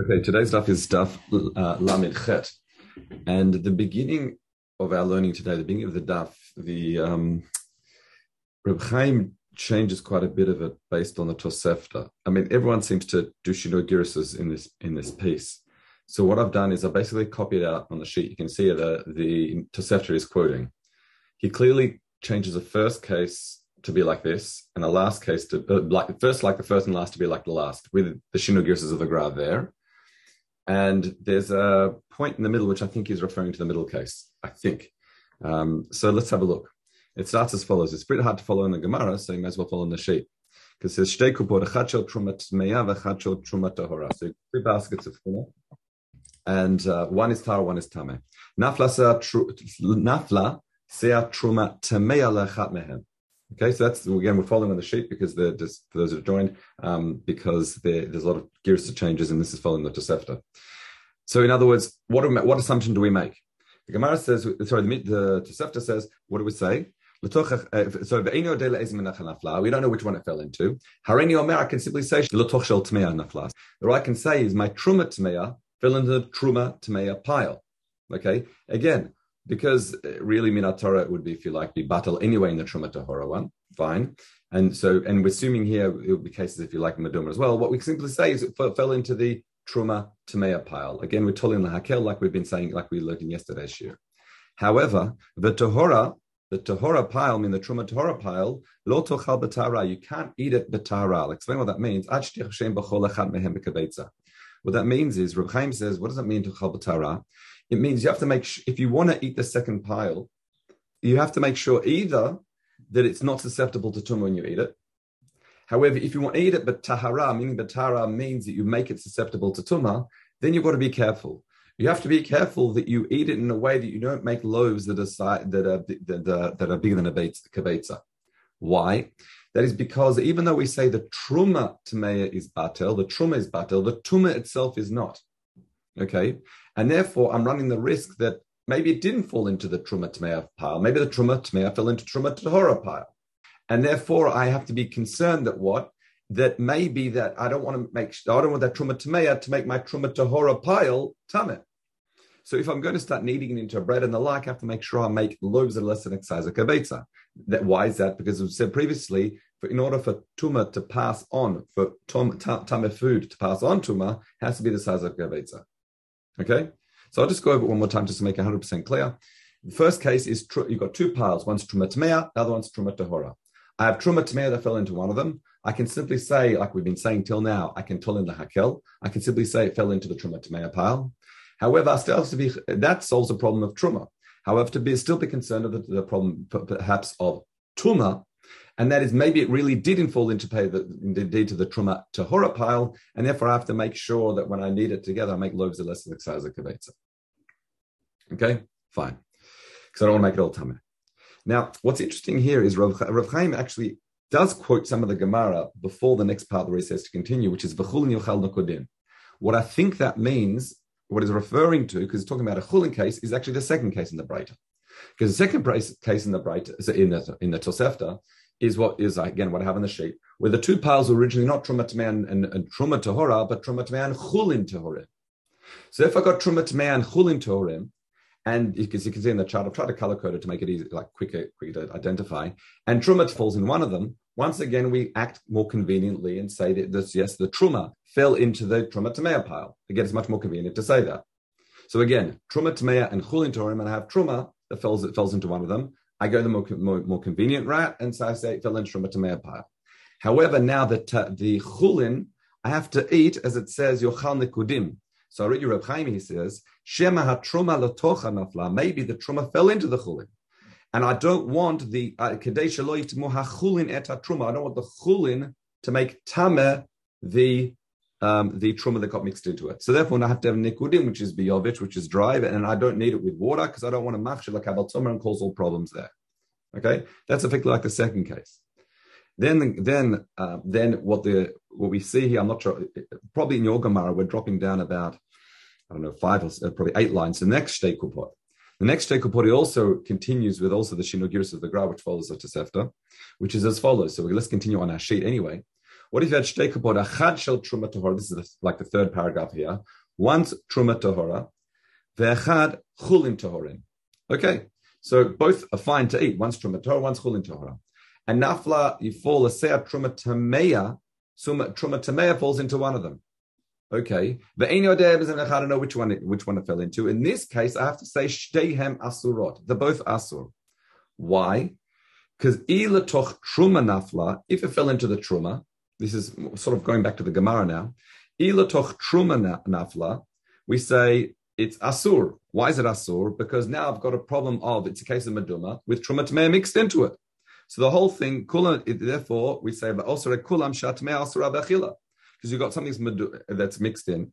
Okay, today's stuff is stuff uh, Chet, and the beginning of our learning today, the beginning of the daf, the um, Reb Chaim changes quite a bit of it based on the Tosefta. I mean, everyone seems to do Shino in this in this piece. So what I've done is I basically copied out on the sheet. You can see the the Tosefta is quoting. He clearly changes the first case to be like this, and the last case to uh, like first like the first and last to be like the last, with the Shino of the Gra there. And there's a point in the middle which I think is referring to the middle case. I think. Um, so let's have a look. It starts as follows. It's pretty hard to follow in the Gemara, so you might as well follow in the sheet. Because it says shtei kupot, echad trumat meya trumat. So three baskets of full, and uh, one is tar, one is tame. Nafla sea truma tameya lechat mehem. Okay, so that's again we're following on the sheet because they're just those are joined um, because there's a lot of gears to changes and this is following the Tosefta. So in other words, what what assumption do we make? The Gemara says, sorry, the, the Tosefta says, what do we say? So we don't know which one it fell into. I can simply say The right I can say is my truma tmeya fell into the truma tmeya pile. Okay, again, because uh, really minat Torah would be, if you like, be battle anyway in the Truma Tahora one. Fine. And so, and we're assuming here it would be cases, if you like, Maduma as well. What we simply say is it fell into the Truma Tamea pile. Again, we're telling the Hakel, like we've been saying, like we learned in yesterday's year. However, the Tahora, the Tahora pile, I mean the Truma Tahora pile, lo tochal batara, you can't eat it batara. I'll explain what that means. What that means is, Reb Chaim says, what does that mean to chal batara? It means you have to make sh- if you want to eat the second pile, you have to make sure either that it's not susceptible to tumor when you eat it. However, if you want to eat it, but tahara, meaning batara means that you make it susceptible to tumor, then you've got to be careful. You have to be careful that you eat it in a way that you don't make loaves that are that are that are, that are bigger than a kavetza. Why? That is because even though we say the truma tameya is batel, the truma is batel, the tuma itself is not. Okay, and therefore, I'm running the risk that maybe it didn't fall into the Truma Tmeya pile. Maybe the Truma Tmeya fell into Truma Tahora pile. And therefore, I have to be concerned that what? That maybe that I don't want to make, I don't want that Truma Tmeya to make my Truma Tahora pile Tameh. So if I'm going to start kneading it into bread and the like, I have to make sure I make loaves that are less than a kabetza. That why is that? Because as said previously, for, in order for tuma to pass on, for tum, food to pass on tuma, has to be the size of kabetza. Okay, so I'll just go over it one more time just to make 100% clear. The first case is tr- you've got two piles. One's Truma Tmea, the other one's Truma Tahora. I have Truma Tmea that fell into one of them. I can simply say, like we've been saying till now, I can tell in the Hakel. I can simply say it fell into the Truma Tmea pile. However, that solves the problem of Truma. However, to be still be concerned of the, the problem perhaps of Tuma, and that is maybe it really didn't fall into pay the, indeed to the truma tahora pile, and therefore I have to make sure that when I knead it together, I make loaves of less than the of. Okay, fine, because I don't want to make it all tameh. Now, what's interesting here is Rav, Chaim actually does quote some of the Gemara before the next part where he says to continue, which is v'chulin yochal nokodin. What I think that means, what is referring to, because he's talking about a chulin case, is actually the second case in the Breita. Because the second case in the Breita, in the, in the Tosefta, is what is again what I have in the sheet, where the two piles were originally not Truma and, and, and Truma Tahora, but Truma and Chulin Tahorim. So if I got Truma and Chulin Tahorim, and because you can see in the chart, I've tried to color code it to make it easy, like quicker, quicker to identify. And Truma falls in one of them. Once again, we act more conveniently and say that this, yes, the Truma fell into the Truma Tamea pile. Again, it's much more convenient to say that. So again, Truma Tamea and Chulin Tahorim, and I have Truma that falls, that falls into one of them. I go the more, more, more convenient route, and so I say it fell into a tamei pile. However, now uh, the chulin, I have to eat, as it says, yochal nekudim. So I read your Reb Chaim, he says, Shema hatruma latocha nafla. Maybe the truma fell into the chulin. And I don't want the uh, kadesh chulin et truma. I don't want the chulin to make tameh the um, the truma that got mixed into it. So therefore, I have to have nikudim, which is biyovich, which is dry, and I don't need it with water because I don't want to machshir like kabal and cause all problems there. Okay, that's effectively like the second case. Then, then, uh, then what the what we see here, I'm not sure. Probably in your Gemara, we're dropping down about I don't know five or uh, probably eight lines. The next shtekupot. The next shtekupot also continues with also the shinogiris of the Gra, which follows the Tosefta, which is as follows. So let's continue on our sheet anyway. What if you had shtei kapot achad shel truma tahora? This is the, like the third paragraph here. Once truma tahora, ve'achad chulin tahorin. Okay, so both are fine to eat. One's truma tahora, one's chulin tahora. And nafla, you fall a seah truma tameya, truma tameya falls into one of them. Okay, the I don't know which one which one it fell into. In this case, I have to say shteihem asurot. They're both asur. Why? Because ilatoch truma nafla. If it fell into the truma, this is sort of going back to the Gemara now. Ilatoch truma nafla. We say it's asur. Why is it asur? Because now I've got a problem of it's a case of meduma with truma tamei mixed into it. So the whole thing, kulam, therefore, we say, but also kulam shatmei asura bechila because you've got something that's mixed in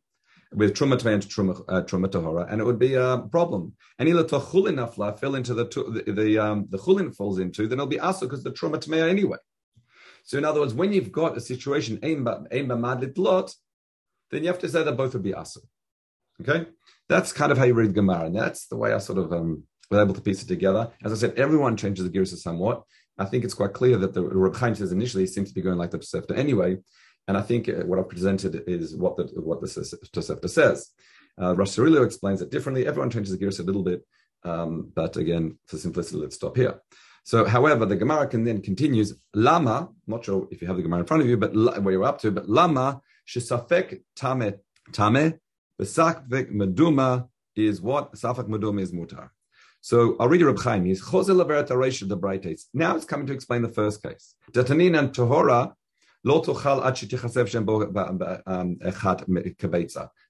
with truma and truma, uh, truma tahora, and it would be a problem. And ila chulin nafla fell into the the the, um, the chulin falls into, then it'll be asur because the truma tamea anyway. So in other words, when you've got a situation then you have to say that both would be asa. Okay, that's kind of how you read Gemara, and that's the way I sort of um, was able to piece it together. As I said, everyone changes the gears somewhat. I think it's quite clear that the Reb Chaim says initially seems to be going like the Tosefta anyway, and I think uh, what I've presented is what the what the Tosefta says. Uh, Rosh explains it differently. Everyone changes the gears a little bit, um, but again, for simplicity, let's stop here. So, however, the Gemara can then continues. Lama, not sure if you have the Gemara in front of you, but where you're up to, but Lama shesafek tame tame besakvek meduma is what safek meduma is mutar. So I'll read you Reb Chaim. He's Chozel Averata the Braites. Now it's coming to explain the first case. Datanin and Tohora um,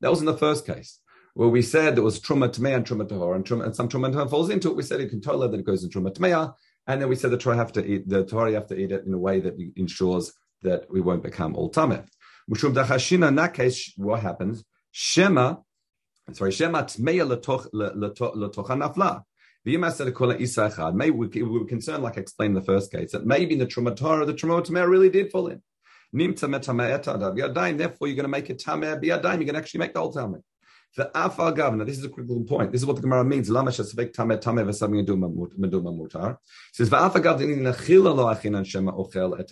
that was in the first case, where we said there was truma tmei and truma tahor, and, and some truma falls into it. We said you can tola that it goes in truma tmei, and then we said the Torah have to eat the Torah have to eat it in a way that ensures that we won't become all tameh. Mushum dachashina. In that case, what happens? Shema, sorry, Shema tmeya letocha nafla. Maybe we, were concerned, like I explained in the first case, that maybe in the Truma Torah, the Truma really did fall in. Therefore, you're going to make it tameh biyadayim. You can actually make the whole tameh. The afal governor. This is a critical point. This is what the Gemara means. Lama shesvek tameh tameh v'saming meduma mutar. It says v'afal governor nechila lo achinan shema ochel et.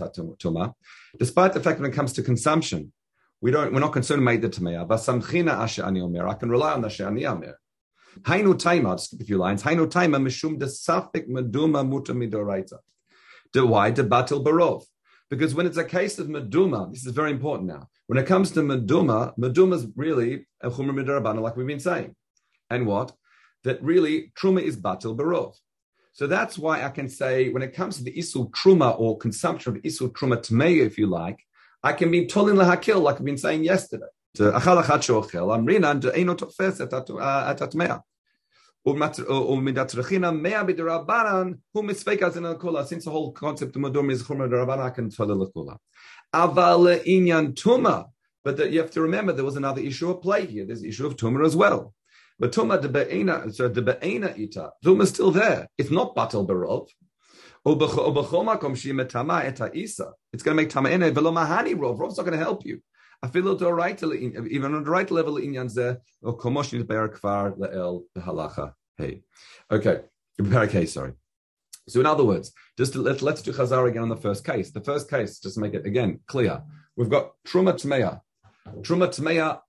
Despite the fact when it comes to consumption, we don't. We're not concerned with the tameh. V'samchina asher ani omer. I can rely on asher ani omer. Hainu taima. I'll skip a few lines. Hainu taima mishum desafik meduma muta midoraita. Why? Debatil barov. Because when it's a case of Meduma, this is very important now. When it comes to Meduma, Meduma is really a Chumra Midarabana, like we've been saying. And what? That really Truma is Batil Barov. So that's why I can say when it comes to the Isul Truma or consumption of Isul Truma Tmeya, if you like, I can be Tolin Lahakil, like I've been saying yesterday. Achal since the whole concept of Madum is Chumra Darabanan can Lakula. Aval Inyan Tuma. But the, you have to remember there was another issue of play here. There's the issue of Tumah as well. But Tumah de Be'ena, so de Ita, Tumah is still there. It's not Batal Barov. It's going to make Tama'ene velo mahani rov. Rov's not going to help you. I feel it right even on the right level zeh or komoshni be'er kvar le'el halacha hey. Okay, okay, sorry. So in other words, just to, let, let's do chazar again on the first case. The first case, just to make it again clear, we've got truma tmeya, truma tmeya,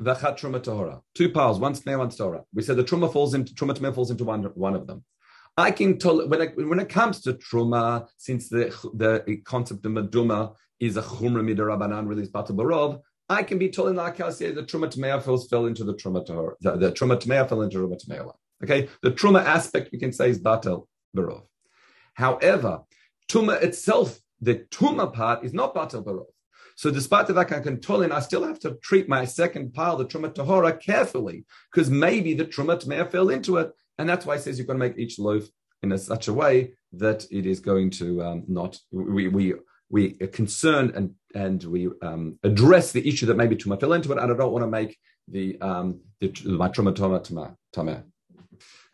v'chat truma tahora. Two piles, one tmeya, one tahora. We said the truma falls into truma tmeya falls into one one of them. I can tell when when it comes to truma, since the the concept of meduma is a chumra midarabanan released batabarov, I can be told in the say the truma tmeya fell into the truma tahora. The, the truma tmeya fell into truma tmeya. Okay, the truma aspect we can say is batel barov. However, tuma itself, the tuma part is not batel barov. So despite the fact I can tell in, I still have to treat my second pile, the truma tahora, carefully because maybe the truma tmeya fell into it, and that's why he says you're going to make each loaf in a, such a way that it is going to um, not we we we are concerned and and we um, address the issue that maybe tuma fell into it, and I don't want to make the um, the, my truma tama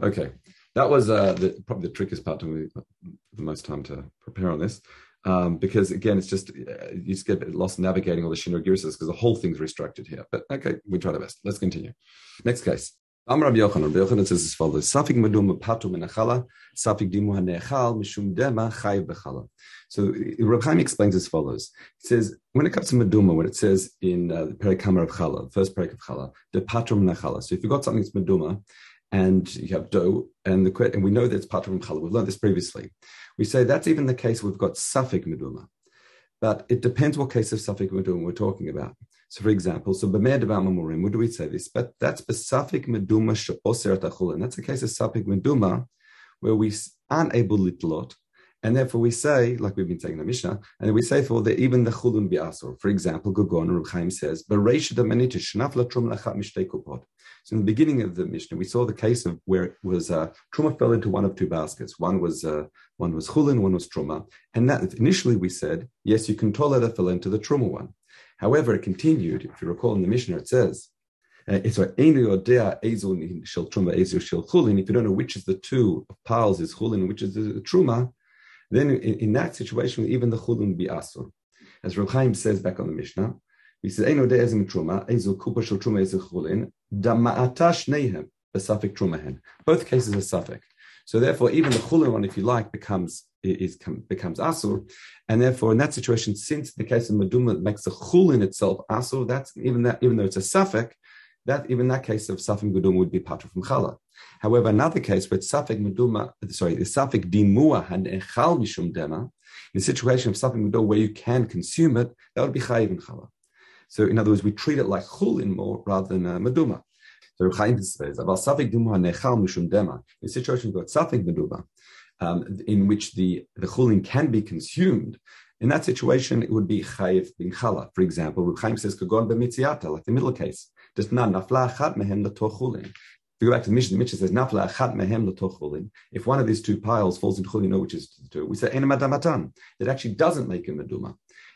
Okay, that was uh, the, probably the trickiest part to me, the most time to prepare on this. Um, because again, it's just uh, you just get lost navigating all the Shinra because the whole thing's restructured here. But okay, we try our best. Let's continue. Next case. Amar Rabbi Yochanan, Rabbi Yochanan says as follows: Safik meduma patu menachala, safik dimu hanechal mishum dema chayiv bechala. So Rabbi Chaim explains as follows. He says when it comes to meduma, when it says in uh, the of Chala, first Perik of Chala, the patrum menachala. So if you've got something that's meduma, and you have dough, and the and we know that it's patrum chala. We've learned this previously. We say that's even the case. We've got safik meduma, but it depends what case of safik meduma we're talking about. So, for example, so b'med mamurim, what do we say this? But that's besafik meduma she'oser and That's a case of safik meduma where we aren't able litlot, and therefore we say, like we've been saying in the Mishnah, and we say for the even the chulun bi'asor. For example, Gogon Reb Chaim says, "Bereishad amenita shnaf latrum lachat mishtei kupot." So in the beginning of the Mishnah, we saw the case of where it was uh, truma fell into one of two baskets. One was uh, one was chulin, one was truma, and that initially we said, yes, you can tolerate that fell into the truma one. However, it continued. If you recall in the Mishnah, it says, uh. If you don't know which is the two piles is chulin and which is the truma, then in, in, that situation, even the chulin would be asur. As Rav Chaim says back on the Mishnah, he says, "Eino de ezim truma, ezu kupa shel truma ezu chulin, trumahen." Both cases are suffix. So therefore, even the chulin one, if you like, becomes is becomes asur, and therefore in that situation, since the case of meduma makes the chulin itself asur, that's even that even though it's a suffix, that even that case of safik meduma would be patra from chala. However, another case where it's safik meduma, sorry, the safik dimua and echal mishum dema, in the situation of safik meduma where you can consume it, that would be chayiv in chala. So in other words, we treat it like chulin more rather than uh, meduma. So Chaim says about safik dimua nechal mishum dema. In a situation where safik meduma, um, in which the, the chulin can be consumed, in that situation, it would be chayiv bin chala. For example, Chaim says kagon b'mitziata, like the middle case. Just na nafla achat mehem chulin. If you go back to the Mishnah, the Mishnah says nafla achat mehem chulin. If one of these two piles falls into chulin, which is two, we say enamadamatan. It actually doesn't make a meduma.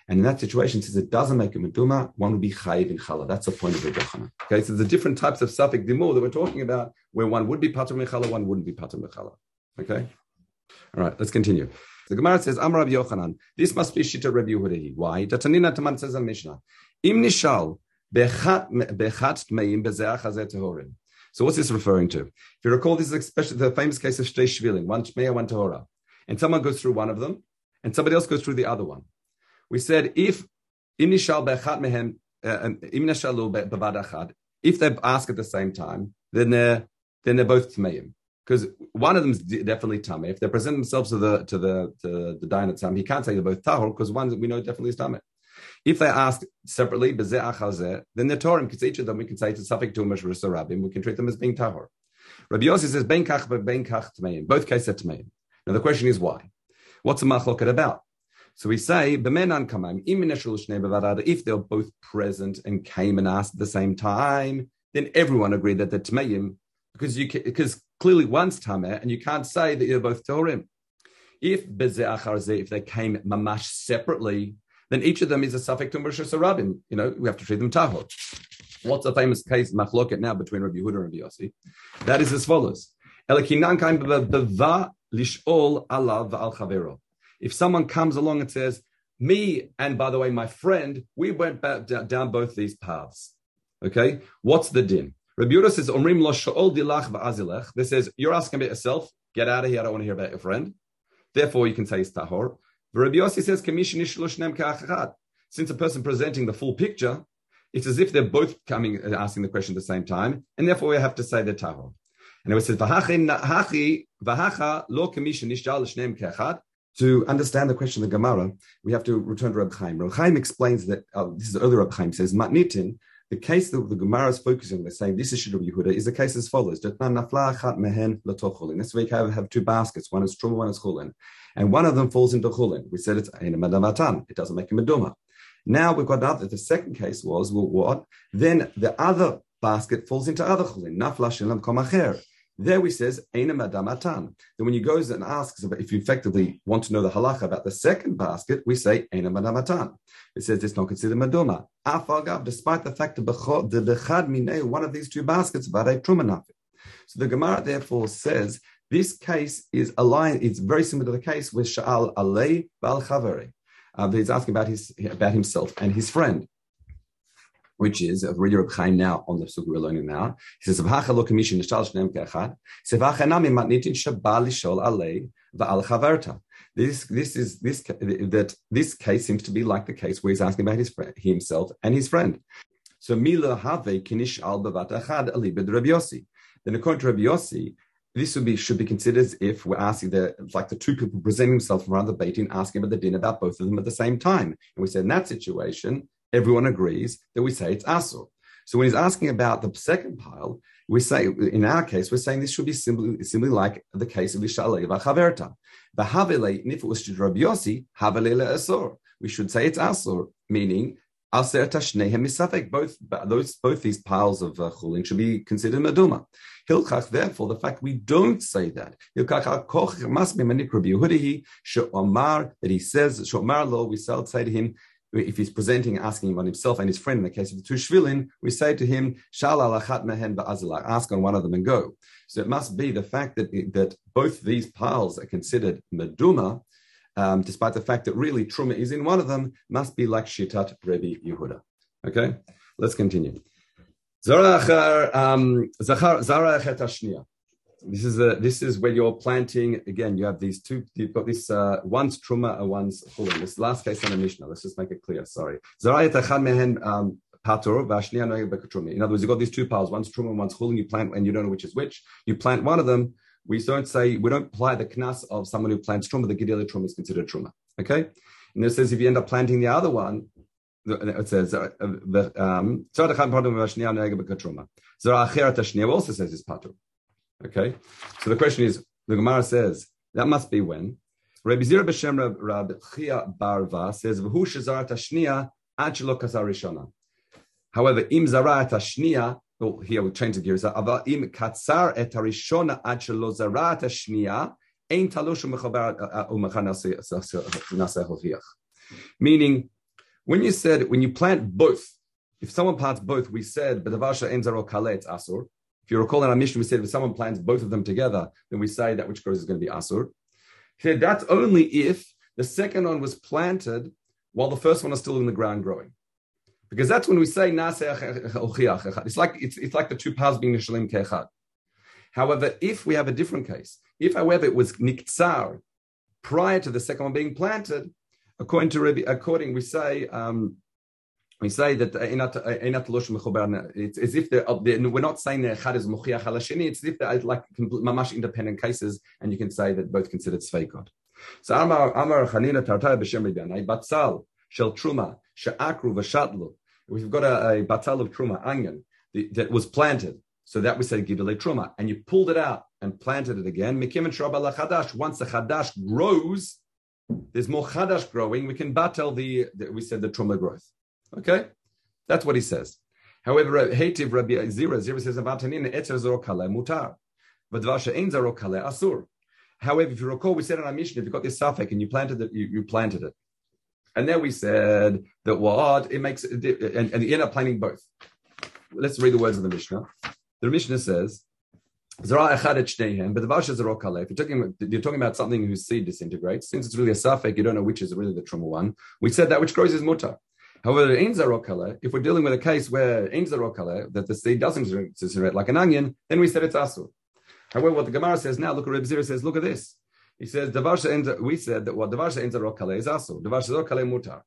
And in that situation, since it doesn't make a meduma, one would be chayiv in chala. That's the point of the Yochanan. Okay, so the different types of safik dimur that we're talking about, where one would be patur mechala, one wouldn't be patur mechala. Okay. All right, let's continue. The Gemara says, Rabbi Yochanan, this must be Shita Rabbi Yehuda. Why? Datanina Taman says in Mishnah, Im nishal bechat tmeim bezeach hazeh tehorim. So what's this referring to? If you recall, this is especially the famous case of Shtei Shvilin, one Tmeya, one Tahora. And someone goes through one of them, and somebody else goes through the other one. We said, if uh, um, if they ask at the same time, then they're, then they're both Tmeim because one of them is definitely tameh. If they present themselves to the to the to the dayan at he can't say they're both tahor because one we know definitely is tameh. If they ask separately, then they're Torah, because each of them we can say it's a suffix to Rabim, we can treat them as being tahor. Rabbi Yossi says ben kach ben kach tmeim. Both cases are. Now the question is why? What's the machloket about? So we say if they're both present and came and asked at the same time, then everyone agreed that the tmeim because you because clearly one's tameh, and you can't say that you're both torim. If if they came mamash separately, then each of them is a suffix to Moshe. You know, we have to treat them tahor. What's the famous case machloket now between Rabbi Yehuda and Rabbi Yossi? That is as follows: If someone comes along and says, "Me and by the way, my friend, we went back, down both these paths," okay, what's the din? Rabbi says, "Omrim lo sha'ol dilach va'azilech." This says you're asking about yourself. Get out of here. I don't want to hear about your friend. Therefore, you can say it's tahor. Rabbi Yossi says, Since a person presenting the full picture, it's as if they're both coming and asking the question at the same time, and therefore we have to say they're tahor. And it says, to understand the question of the Gemara, we have to return to Reb Chaim. Reb Chaim explains that, uh, this is earlier Reb Chaim says, Matnitin, the case that the Gemara is focusing, they're saying this issue of Yehuda is the case as follows. That's why you have, have two baskets. One is truma, one is chulin. And one of them falls into chulin. We said it's in a madamatan. It doesn't make him a meduma. Now we've got another. The second case was well, what? Then the other basket falls into other chulin. Nafla shilam komacher. There we says Madamatan. Then when you goes and asks if you effectively want to know the halacha about the second basket, we say Madamatan. It says it's not considered Maduma. Afagav, despite the fact that the Bechad one of these two baskets, Trumanafi. So the Gemara therefore says this case is aligned, it's very similar to the case with Sha'al Alei Bal Chaveri. Uh, he's asking about his about himself and his friend. Which is of reader of Chaim now on the Sugya we're learning now. He says, "V'hacha lo kamishin nishtal shneim ke'achad." Sevacha nami matnitin va'al. This this is this that this case seems to be like the case where he's asking about his friend, himself and his friend. So mila have kinish al bavat achad alibed Rabbi Yossi. Then according to Rabbi Yossi, this would be should be considered as if we're asking the like the two people presenting themselves around the and asking about the din about both of them at the same time. And we said in that situation, everyone agrees that we say it's asur. So when he's asking about the second pile, we say in our case we're saying this should be simply simply like the case of Ishalei Vachaverta. Bahavele, and if it was to Rabbi Yossi, Havelele Asur. We should say it's asur, meaning Aser Tashnehem Misafek. Both those both these piles of uh, chulin should be considered meduma. Hilchach, therefore, the fact we don't say that Hilchach koch must be manik Rabbi Yehudahi She'omar that he says She'omar lo. We say to him if he's presenting, asking about himself and his friend, in the case of the two shvilin, we say to him, Shal alachat mehen ask on one of them and go. So it must be the fact that, that both these piles are considered meduma, um, despite the fact that really truma is in one of them, must be like shitat Rebbe Yehuda. Okay, let's continue. Zara um, this is a, this is where you're planting again. You have these two. You've got this uh, one's truma and one's chulin. This last case on the Mishnah. Let's just make it clear. Sorry. Um, in other words, you've got these two piles. One's truma, and one's chulin. You plant, and you don't know which is which. You plant one of them. We don't say we don't apply the knas of someone who plants truma. The gedila truma is considered truma. Okay. And it says if you end up planting the other one, it says uh, um, also says it's patur. Okay, so the question is, the Gemara says that must be when Rabbi Zira b'Shem Rab Chia Barva says v'hu shezar tashnia ad shelo kasar. However, im zara tashnia, well, oh, here we change the gears. Ava im katzar et harishona ad shelo zara tashnia ein talosh u'mechaber uh, uh, u'mechan naseh Meaning, when you said when you plant both, if someone plants both, we said b'davasha ein zaro kale it's asur. If you recall in our mission, we said if someone plants both of them together, then we say that which grows is going to be asur. Here, that's only if the second one was planted while the first one is still in the ground growing. Because that's when we say It's like it's, it's like the two paths being nishalim kechad. However, if we have a different case, if however it was niktsar prior to the second one being planted, according to according we say um, we say that uh, uh, it's as if they're, uh, we're not saying that echad is muchiach halashini. It's as if they're like mamash independent cases, and you can say that both considered sveikot. So Amar Amar Chanina Tartai b'Shem Ribanai Batzal Shel Truma She'akru v'Shatlu. We've got a, a of truma onion that was planted. So that we say gidule truma, and you pulled it out and planted it again. Mikim and chadash. Once the chadash grows, there's more chadash growing. We can battle the, the we said the truma growth. Okay, that's what he says. However, Hativ Rabbi Zira Zira says about Tanin Etzer Zoro Kale Mutar, but Dvasha Ein Zoro Kale Asur. However, if you recall, we said in our mission, if you got this suffix and you planted it, you, you planted it. And then we said that what it makes, and, and you end up planting both. Let's read the words of the Mishnah. The Mishnah says, but the If you're talking, you're talking about something whose seed disintegrates, since it's really a suffix, you don't know which is really the truma one. We said that which grows is mutar. However, if we're dealing with a case where that the seed doesn't disintegrate like an onion, then we said it's asur. However, what the Gemara says now, look at Reb Zira says, look at this. He says, we said that what Davar ends is asur. Davar rokale mutar.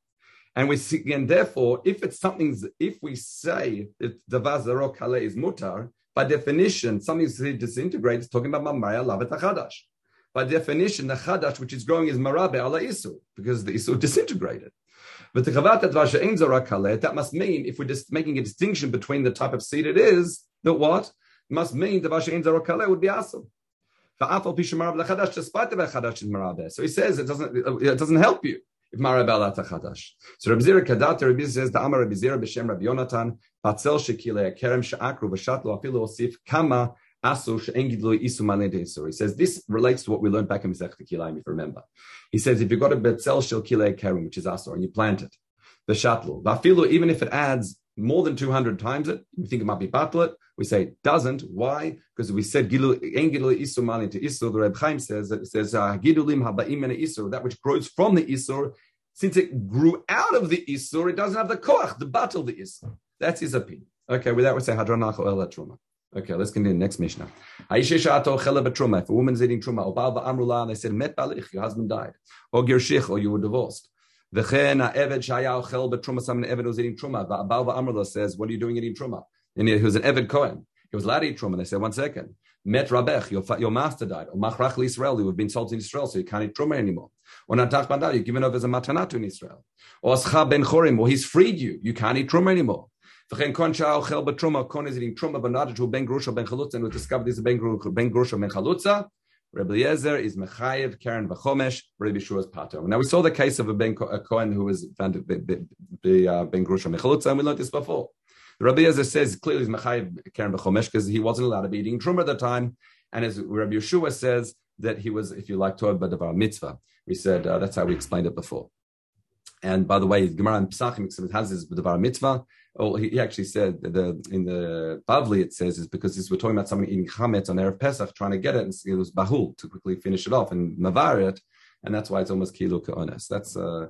And we see, and therefore, if it's something, if we say that Davar rokale is mutar, by definition, something disintegrates, talking about mamaya lavet chadash. By definition, the chadash which is growing is marabe ala isu, because the isu disintegrated. But the that must mean, if we're just making a distinction between the type of seed it is, that what? Must mean the Vasha Zarakale would be awesome. Despite the chadash is So he says it doesn't it doesn't help you if marabel chadash. So Rabbi Zira Kadat Rabbi says the Amar Rabbi Zira b'Shem Rabbi Yonatan Batzel Shekile Kerem She'akru V'Shatlo Afilu Osif Kama he says this relates to what we learned back in Masech Kilayim, if you remember. He says if you've got a betzel shel kilei kerim, which is asor, and you plant it, the shatlu, vafilu, even if it adds more than 200 times it, we think it might be batlet. We say it doesn't. Why? Because we said gilu isu mali to isur. The Reb Chaim says that it says uh, gidulim habaim isur, that which grows from the isur. Since it grew out of the isur, it doesn't have the koach, the battle the isur. That's his opinion. Okay, with that we say hadron nacho el truma. Okay, let's continue. Next Mishnah. If a woman's eating truma, and they said met balich, your husband died, or girshich, or you were divorced. V'chen ha'eved shaya ochel betruma. Some eved was eating truma. Bal amrula says, "What are you doing eating truma?" And he was an eved kohen. He was allowed to eat truma. They said, "One second." Met rabech, your, master died. Or machrach Israel, you have been sold in Israel, so you can't eat truma anymore. Or natach bandar, you're given over as a matanatu in Israel. Or ascha ben chorim, or he's freed you, you can't eat truma anymore. V'chen kon shao chel betruma, kon is eating truma, not to ben grusha ben chalutza, and we discovered this ben grusha ben chalutza. Rabbi Eliezer is Mechayev, Karen Vachomesh, Rabbi Shua's Pato. Now we saw the case of a Ben a Cohen who was found to be uh, Ben Grusha Mechalutza, and we learned this before. Rabbi Eliezer says clearly he's Mechayev, Karen Vachomesh because he wasn't allowed to be eating truma at the time, and as Rabbi Yeshua says that he was, if you like, Torah Badavar Mitzvah. We said uh, that's how we explained it before. And by the way, Gemara and Pesachim has this Badavar Mitzvah Oh, he, actually said the in the Bavli it says is because this, we're talking about somebody eating chametz on erev Pesach, trying to get it, and it was bahul to quickly finish it off and mavar it, and that's why it's almost kilu keones. That's uh,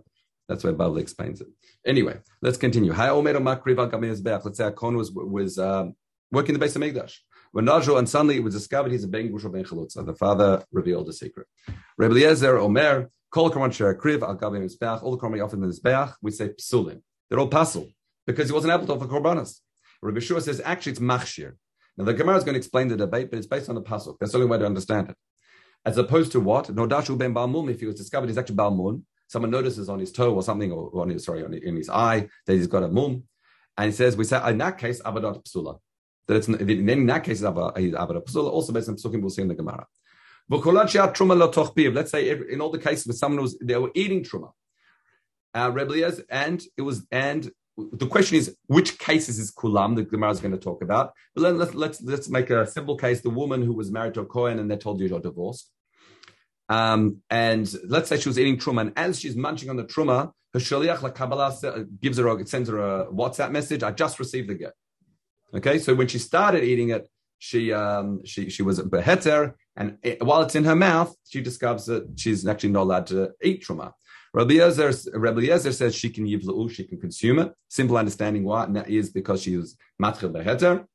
that's why Bavli explains it. Anyway, let's continue. Let's say a kohen was was um, working the base of Mikdash. When Najro and suddenly it was discovered he's a ben gush ben chalutza. The father revealed the secret. Rebbe Eliezer Omer kol kaman share kriv al gabe mizbeach. All the korban offered in mizbeach we say psulim. They're all pasul because he wasn't able to offer korbanos. Rabbi Shua says actually it's machshir. Now the Gemara is going to explain the debate, but it's based on the pasuk. That's the only way to understand it. As opposed to what? Nodashu ben balmum, if he was discovered he's actually balmun, someone notices on his toe or something, or on his sorry, on, in his eye that he's got a mum, and he says we say in that case avadat psula. That it's in that case avadat psula. Also based on psukim, we'll see in the Gemara. Let's say in all the cases where someone was they were eating truma, uh, and it was and the question is which cases is kulam the Gemara is going to talk about. But let, us let's let's make a simple case: the woman who was married to a kohen and they told you you're divorced. Um, and let's say she was eating truma, and as she's munching on the truma, her shaliach la Kabbalah gives her a, sends her a WhatsApp message. I just received the get. Okay, so when she started eating it, she um, she she was beheter, and it, while it's in her mouth, she discovers that she's actually not allowed to eat truma. Rabbi Yezer, Rabbi Yezer says she can yivla'u, she can consume it. Simple understanding why and that is because she is matchil beheter.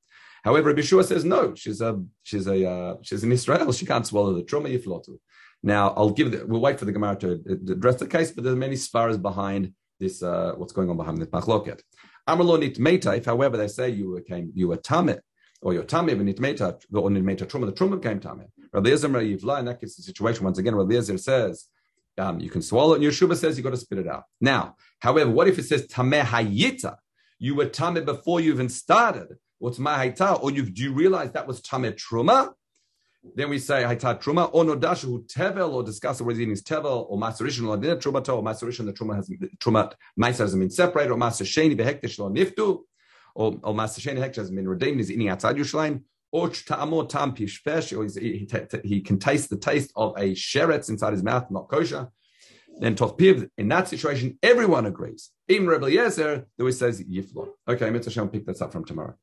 However, Rabbi Shua says no. She's a she's a uh, she's in Israel. She can't swallow the truma yiflotu. Now I'll give the, we'll wait for the Gemara to address the case, but there are many sparas behind this. Uh, what's going on behind this machloket? Amrlo nit If however they say you came you were tamit or your tamid when it meta or meta truma the truma became tamid. Rabbi Yezer yivla in that case the situation once again. Rabbi Yezer says um, you can swallow it, and Yeshua says you got to spit it out. Now, however, what if it says tameh hayita? You were tameh before you even started. What's mahayita? Or you do you realize that was tameh truma? Then we say hayta truma or nodashu tevel or discuss whether eating is tevel or maserishin or dinner truma or maserishin the truma has truma ma'aser hasn't been separated or maser sheni behektish lo niftu or or maser sheni hektish has been redeemed is eating outside Yerushalayim or he, he can taste the taste of a sheretz inside his mouth, not kosher. Then Tothpiv, in that situation, everyone agrees. Even Rebbe Yezer, the way says Yiflon. Okay, Mitzvah pick this up from tomorrow.